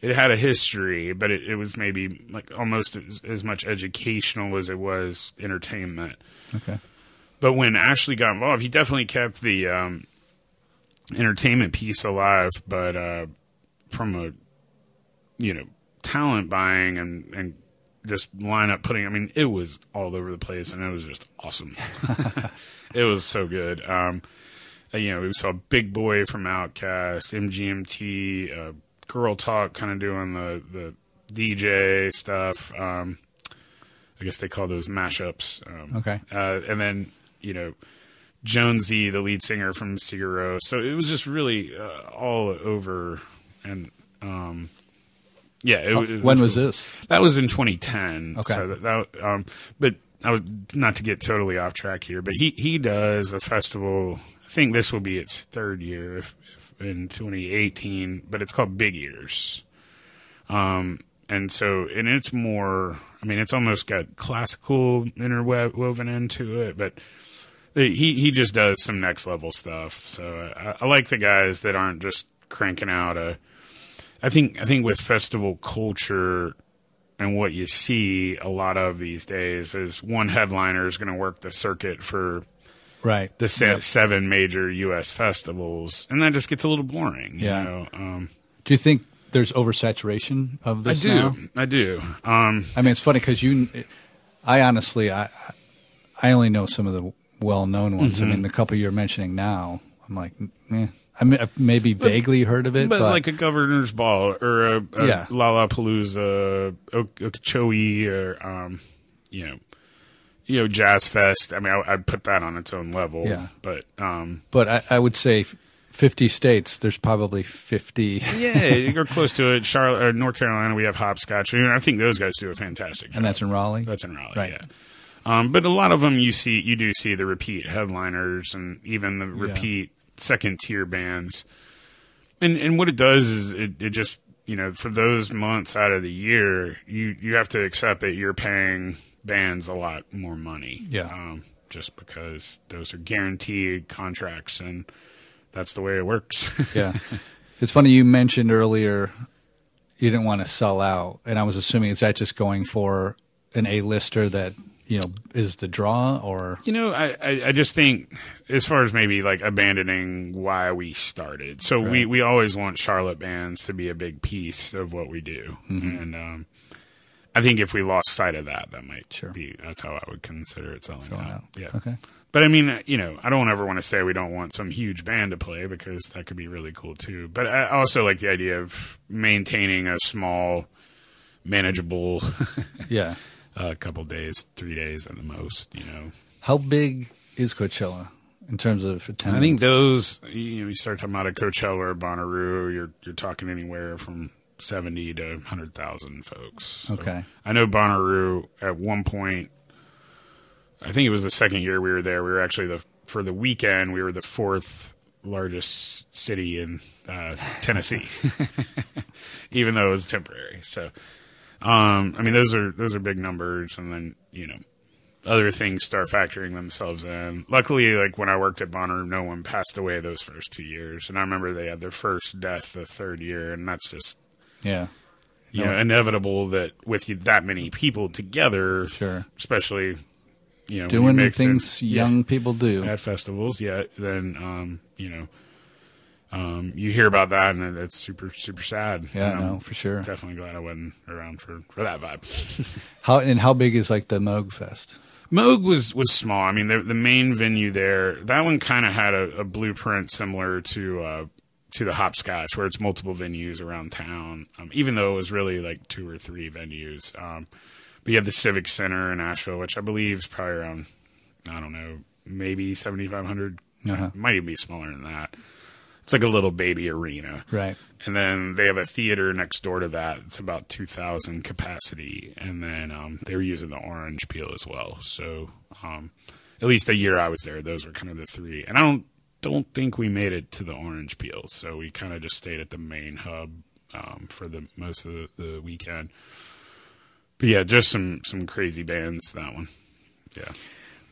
It had a history, but it, it was maybe like almost as, as much educational as it was entertainment. Okay. But when Ashley got involved, he definitely kept the um, entertainment piece alive, but uh, from a you know talent buying and and just lineup putting. I mean, it was all over the place, and it was just awesome. it was so good. Um, uh, you know, we saw Big Boi from Outkast, MGMT, uh, Girl Talk, kind of doing the the DJ stuff. Um, I guess they call those mashups. Um, Okay. uh, and then you know Jónsi, the lead singer from Sigur Rós. So it was just really uh, all over. And um, yeah, it, Oh, it when cool. was this? That was in 2010. Okay. So that, that um, but I was not to get totally off track here, but he he does a festival. I think this will be its third year if, if in 2018, but it's called Big Ears. Um, and so and it's more. I mean, it's almost got classical interwoven into it, but he he just does some next level stuff. So I, I like the guys that aren't just cranking out a. I think I think with festival culture and what you see a lot of these days is one headliner is going to work the circuit for Right. the se- Yep. seven major U.S. festivals, and that just gets a little boring. You Yeah. know? um, Do you think there's oversaturation of this? I do, now? I do. Um, I mean, it's funny because you, I honestly, I, I only know some of the well-known ones. Mm-hmm. I mean, the couple you're mentioning now, I'm like, eh. I mean, I've maybe vaguely heard of it, but, but, like a governor's ball or a, a Yeah. Lollapalooza, Ok- Okeechobee, or um, you know, you know, Jazz Fest. I mean, I, I'd put that on its own level. Yeah. But um, but I, I would say, 50 states. There's probably 50, yeah, you're close to it. Charlotte, or North Carolina, we have Hopscotch. and I think those guys do a fantastic job. and that's in Raleigh. That's in Raleigh, Right. yeah. Um, but a lot of them you see, you do see the repeat headliners and even the repeat second tier bands. And and what it does is it, it just you know for those months out of the year you you have to accept that you're paying bands a lot more money. Yeah. Um, just because those are guaranteed contracts and that's the way it works. yeah. It's funny you mentioned earlier you didn't want to sell out, and I was assuming is that just going for an A-lister that you know is the draw, or You know, I, I, I just think as far as maybe like abandoning why we started. So we, Right. we always want Charlotte bands to be a big piece of what we do. And um, I think if we lost sight of that, that might Sure. be that's how I would consider it selling, Selling out. out. Yeah. Okay. But I mean, you know, I don't ever want to say we don't want some huge band to play because that could be really cool too. But I also like the idea of maintaining a small, manageable, yeah. A couple days, three days at the most. You know, How big is Coachella in terms of attendance? I think those you know you start talking about a Coachella or Bonnaroo, you're you're talking anywhere from seventy to hundred thousand folks. So Okay. I know Bonnaroo at one point. I think it was the second year we were there. We were actually the for the weekend. We were the fourth largest city in uh, Tennessee, even though it was temporary. So, um, I mean, those are those are big numbers, and then you know other things start factoring themselves in. Luckily, like when I worked at Bonner, no one passed away those first two years, and I remember they had their first death the third year, and that's just Yeah. you No. know inevitable that with you, that many people together, Sure. especially you know Doing you the mix in- things yeah, young people do. at festivals, yeah, then um, you know. Um, you hear about that and it's super super sad. Yeah, And I'm no, for sure. Definitely glad I wasn't around for, for that vibe. How and how big is like the Moog Fest? Moog was was small. I mean, the the main venue there, that one kind of had a, a blueprint similar to uh, to the Hopscotch, where it's multiple venues around town. Um, even though it was really like two or three venues. Um, but you have the Civic Center in Asheville, which I believe is probably around, I don't know, maybe seventy five hundred. Uh-huh. Might even be smaller than that. It's like a little baby arena. Right. And then they have a theater next door to that. It's about 2,000 capacity. And then um, they were using the orange peel as well. So um, at least the year I was there, those were kind of the three. And I don't don't think we made it to the orange peel. So we kind of just stayed at the main hub um, for the most of the, the weekend. But yeah, just some some crazy bands that one. Yeah.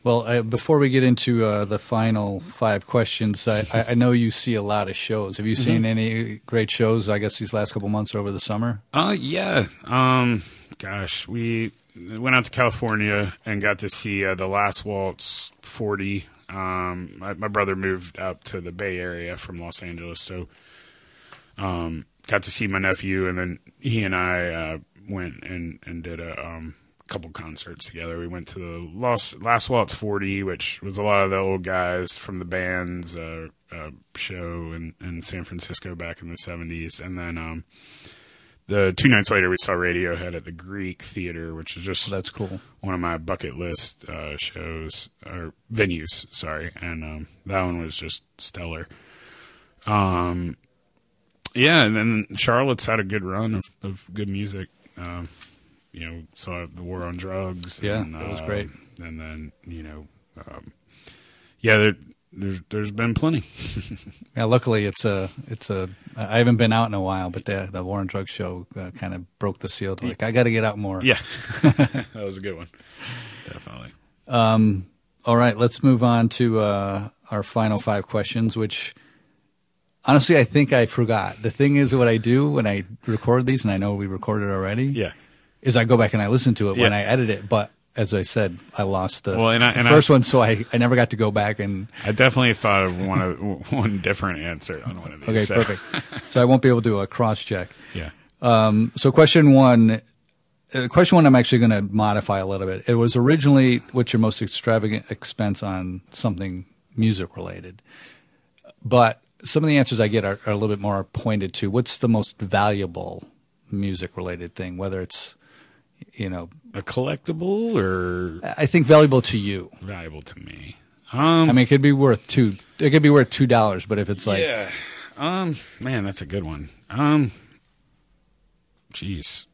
Well, uh, before we get into uh, the final five questions, I, I, know you see a lot of shows. Have you seen Mm-hmm. any great shows? I guess these last couple months over the summer. Uh yeah. Um gosh, we went out to California and got to see uh, the Last Waltz 40. Um my, my brother moved up to the Bay Area from Los Angeles, so um got to see my nephew and then he and I uh went and and did a um couple concerts together. We went to the Lost, Last Waltz 40, which was a lot of the old guys from the band's uh, uh, show in, in San Francisco back in the 70s. And then um, the two nights later we saw Radiohead at the Greek Theater, which is just That's cool. one of my bucket list uh, shows or venues. Sorry, and um, that one was just stellar. Um, yeah, and then Charlotte's had a good run of, of good music. Um, you know, saw the War on Drugs. Yeah, and, that was uh, great. And then you know, um, yeah, there, there's there's been plenty. Yeah, luckily it's a it's a. I haven't been out in a while, but the the War on drugs show uh, kind of broke the seal. Like I got to get out more. yeah, that was a good one. Definitely. All right, let's move on to uh, our final five questions, which honestly I think I forgot. The thing is, what I do when I record these, and I know we recorded already, Yeah. Is I go back and I listen to it when I edit it. But as I said, I lost the, Well, and I- the and I- first one, so I, I never got to go back and. I definitely thought of one of one different answer on one of these. Okay, so- perfect. So I won't be able to do a cross check. Yeah. Um, so question one, uh, question one, I'm actually going to modify a little bit. It was originally what's your most extravagant expense on something music related, but some of the answers I get are, are a little bit more pointed to what's the most valuable music related thing, whether it's, you know, A collectible or I think valuable to you. valuable to me? Um, I mean, it could be worth two. It could be worth two dollars, but if it's like, yeah. Um, man, that's a good one. Um, jeez.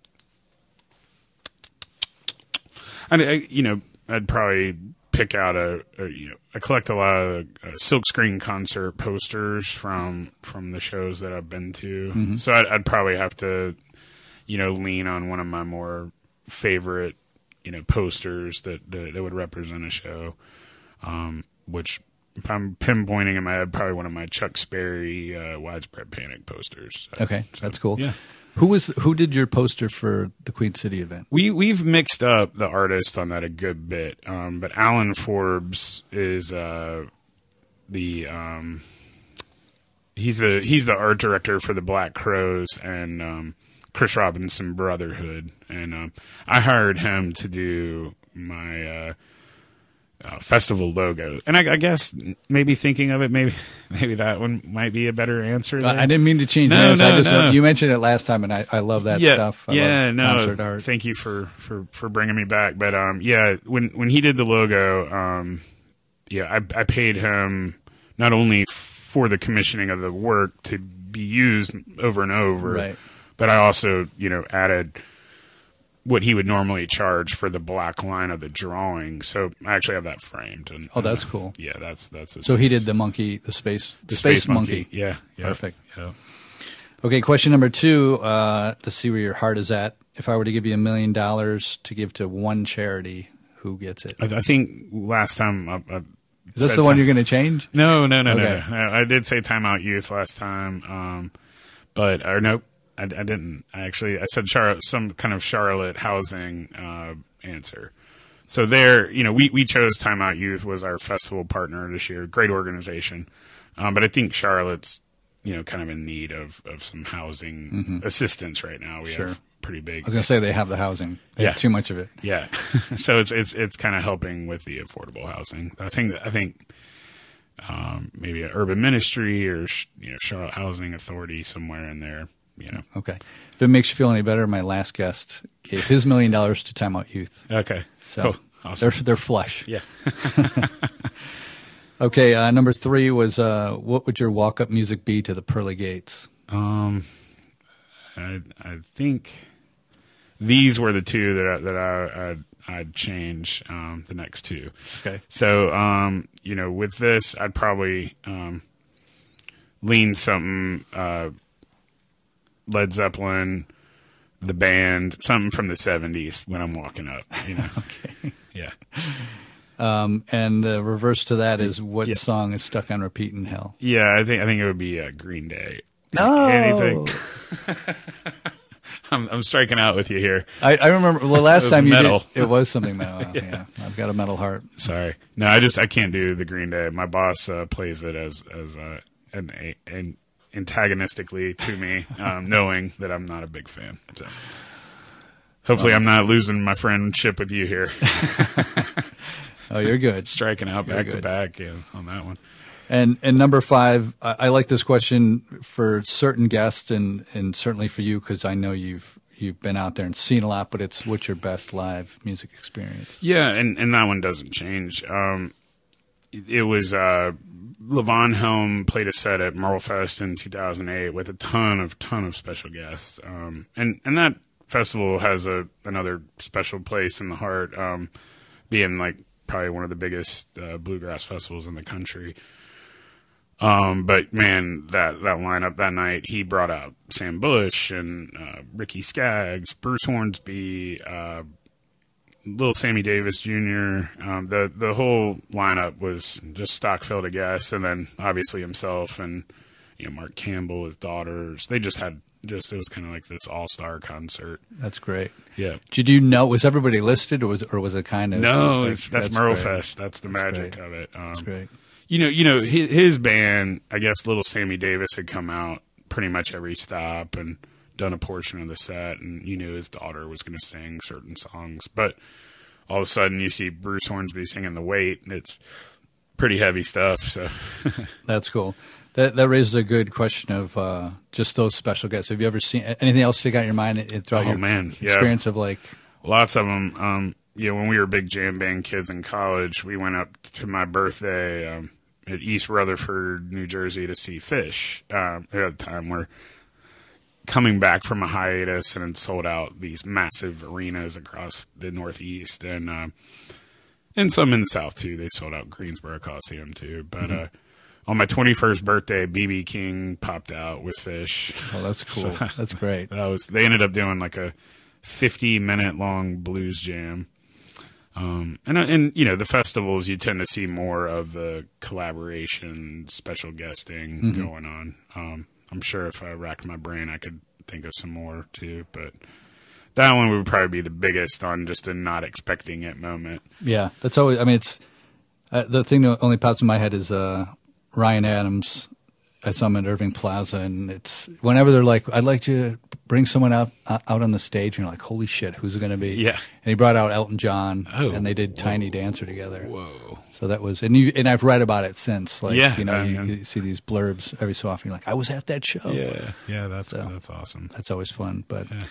I, I you know, I'd probably pick out a, a you know, I collect a lot of uh, silkscreen concert posters from from the shows that I've been to. So I'd, I'd probably have to, you know, lean on one of my more favorite, you know, posters that that, that would represent a show. Um, which if I'm pinpointing in my head, probably one of my Chuck Sperry uh, widespread panic posters. okay, so, that's cool. Yeah. Who was who did your poster for the Queen City event? We we've mixed up the artist on that a good bit, um, but Alan Forbes is uh, the um, he's the he's the art director for the Black Crowes and um, Chris Robinson Brotherhood, and um, I hired him to do my uh, uh, festival logo. And I, I guess maybe thinking of it, maybe maybe that one might be a better answer. I. I didn't mean to change No, no, just no. you mentioned it last time, and I, I love that yeah, stuff. I yeah, no, thank you for, for, for bringing me back. But um, yeah, when when he did the logo, um, yeah, I, I paid him not only for the commissioning of the work to be used over and over, Right. But I also you know added what he would normally charge for the black line of the drawing. So I actually have that framed. And Oh, that's uh, cool. Yeah, that's that's So he did the monkey, the space, the, the space, monkey. Yeah, yeah, Perfect. Yeah. Okay, question number two. Uh, to see where your heart is at. If I were to give you a million dollars to give to one charity, who gets it? I, I think last time I, I Is this the one you're going to change? No, no, no, Okay. no, no. I did say timeout youth last time, um, but or nope, I, I didn't. I actually I said Charlotte, some kind of Charlotte housing uh, answer. So there, you know, we we chose timeout youth was our festival partner this year. Great organization, um, but I think Charlotte's you know kind of in need of of some housing assistance right now. We Mm-hmm. Sure. have pretty big I was going to say they have the housing. They Yeah. too much of it. yeah, so it's it's it's kind of helping with the affordable housing. I think I think um, maybe an urban ministry or you know Charlotte Housing Authority somewhere in there. You know. Okay. If it makes you feel any better, my last guest gave his million dollars to Time Out Youth. Okay. So Cool. Awesome. they're they're flush. Yeah. Okay. Uh, number three was uh, what would your walk up music be to the pearly gates? Um, I I think these were the two that I, that I I'd, I'd change. Um, the next two. Okay. So, um, you know, with this, I'd probably um, lean something uh, Led Zeppelin, the band, something from the '70s when I'm walking up. You know. okay. Yeah. Um, and the reverse to that is what Yeah. song is stuck on repeat in hell? Yeah. I think I think it would be uh, Green Day. No. Anything. I'm, I'm striking out with you here. I, I remember the last time you metal. did. It was something metal. yeah. I've got a metal heart. Sorry. No, I just I can't do the Green Day. My boss uh, plays it as as uh, an, a, an antagonistically to me, um, knowing that I'm not a big fan. So hopefully, I'm not losing my friendship with you here. Oh, you're good. Striking out Very back to back yeah, on that one. And and number five, I, I like this question for certain guests and and certainly for you because I know you've you've been out there and seen a lot. But it's what's your best live music experience? Yeah, and, and that one doesn't change. Um, it, it was uh, Levon Helm played a set at Merlefest in 2008 with a ton of ton of special guests, um, and and that festival has a another special place in the heart, um, being like probably one of the biggest uh, bluegrass festivals in the country. Um, but man, that that lineup that night, he brought out Sam Bush and uh, Ricky Skaggs, Bruce Hornsby, uh, little Sammy Davis Jr. Um, the the whole lineup was just stock filled, I guess, and then obviously himself and you know Mark Campbell, his daughters. They just had just it was kind of like this all star concert. That's great. Yeah. Did you know was everybody listed or was or was it kind of No, like- it's, that's, great. Merlefest. That's the That's magic great. of it. Um, That's great. you know, you know, his, his band, I guess, little Sammy Davis had come out pretty much every stop and done a portion of the set, and you knew his daughter was going to sing certain songs. But all of a sudden, you see Bruce Hornsby singing "The Weight," and it's pretty heavy stuff. So, That's cool. That that raises a good question of uh, just those special guests. Have you ever seen anything else stick out in your mind in- throughout Oh, your man. Yeah. experience of like lots of them. Um, you know, when we were big jam band kids in college, we went up to my birthday um, at East Rutherford, New Jersey, to see Phish. Um, at the time, we're coming back from a hiatus and sold out these massive arenas across the Northeast and uh, and some in the South too. They sold out Greensboro Coliseum too, but. Uh, on my 21st birthday, BB King popped out with Phish. oh that's cool. So- that's great. That was they ended up doing like a 50 minute long blues jam. Um, and and you know the festivals you tend to see more of the collaboration, special guesting going on. Um, I'm sure if I racked my brain, I could think of some more too. But that one would probably be the biggest on just a not expecting it moment. Yeah, that's always. I mean, it's uh, the thing that only pops in my head is uh, Ryan Adams. I saw him at Irving Plaza, and it's whenever they're like, "I'd like to bring someone out uh, out on the stage," and you're like, "Holy shit, who's it going to be?" Yeah. And he brought out Elton John, Oh, and they did whoa. Tiny Dancer together. Whoa! So that was, and you and I've read about it since. Like, Yeah, you know, I you, you see these blurbs every so often. You're like, "I was at that show." Yeah, yeah, that's So- that's awesome. that's always fun. But Yeah.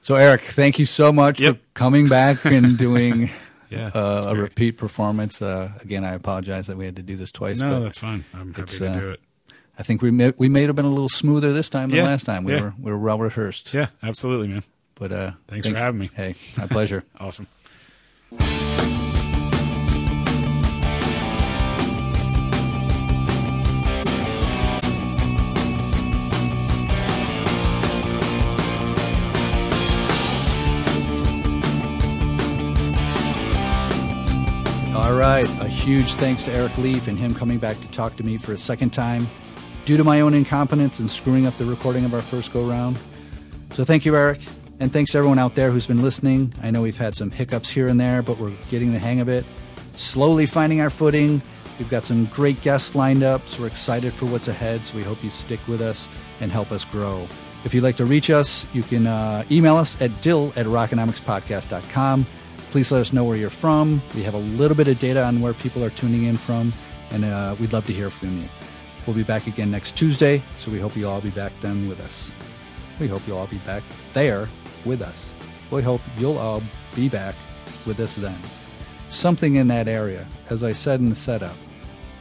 so, Eric, thank you so much Yep. for coming back and doing Yeah, uh, a great. repeat performance. Uh, again, I apologize that we had to do this twice. No, but that's fine. I'm happy to uh, do it. I think we may, we may have been a little smoother this time than Yeah, last time. We yeah. were we were well rehearsed. Yeah, absolutely, man. But uh, Thanks for having me. Hey, my pleasure. Awesome. All right. A huge thanks to Eric Leaf and him coming back to talk to me for a second time due to my own incompetence and screwing up the recording of our first go round. So thank you, Eric. And thanks to everyone out there who's been listening. I know we've had some hiccups here and there, but we're getting the hang of it. Slowly finding our footing. We've got some great guests lined up, so we're excited for what's ahead. So we hope you stick with us and help us grow. If you'd like to reach us, you can uh, email us at dill at rockonomicspodcast.com. Please let us know where you're from. We have a little bit of data on where people are tuning in from, and uh, we'd love to hear from you. We'll be back again next Tuesday, so we hope you'll all be back then with us. We hope you'll all be back there with us. We hope you'll all be back with us then. Something in that area, as I said in the setup,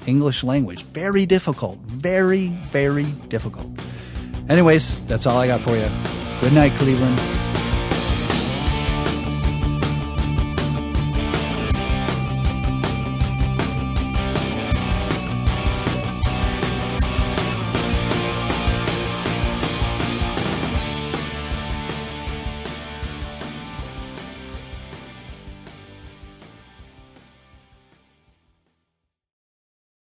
English language, very difficult, very, very difficult. Anyways, that's all I got for you. Good night, Cleveland.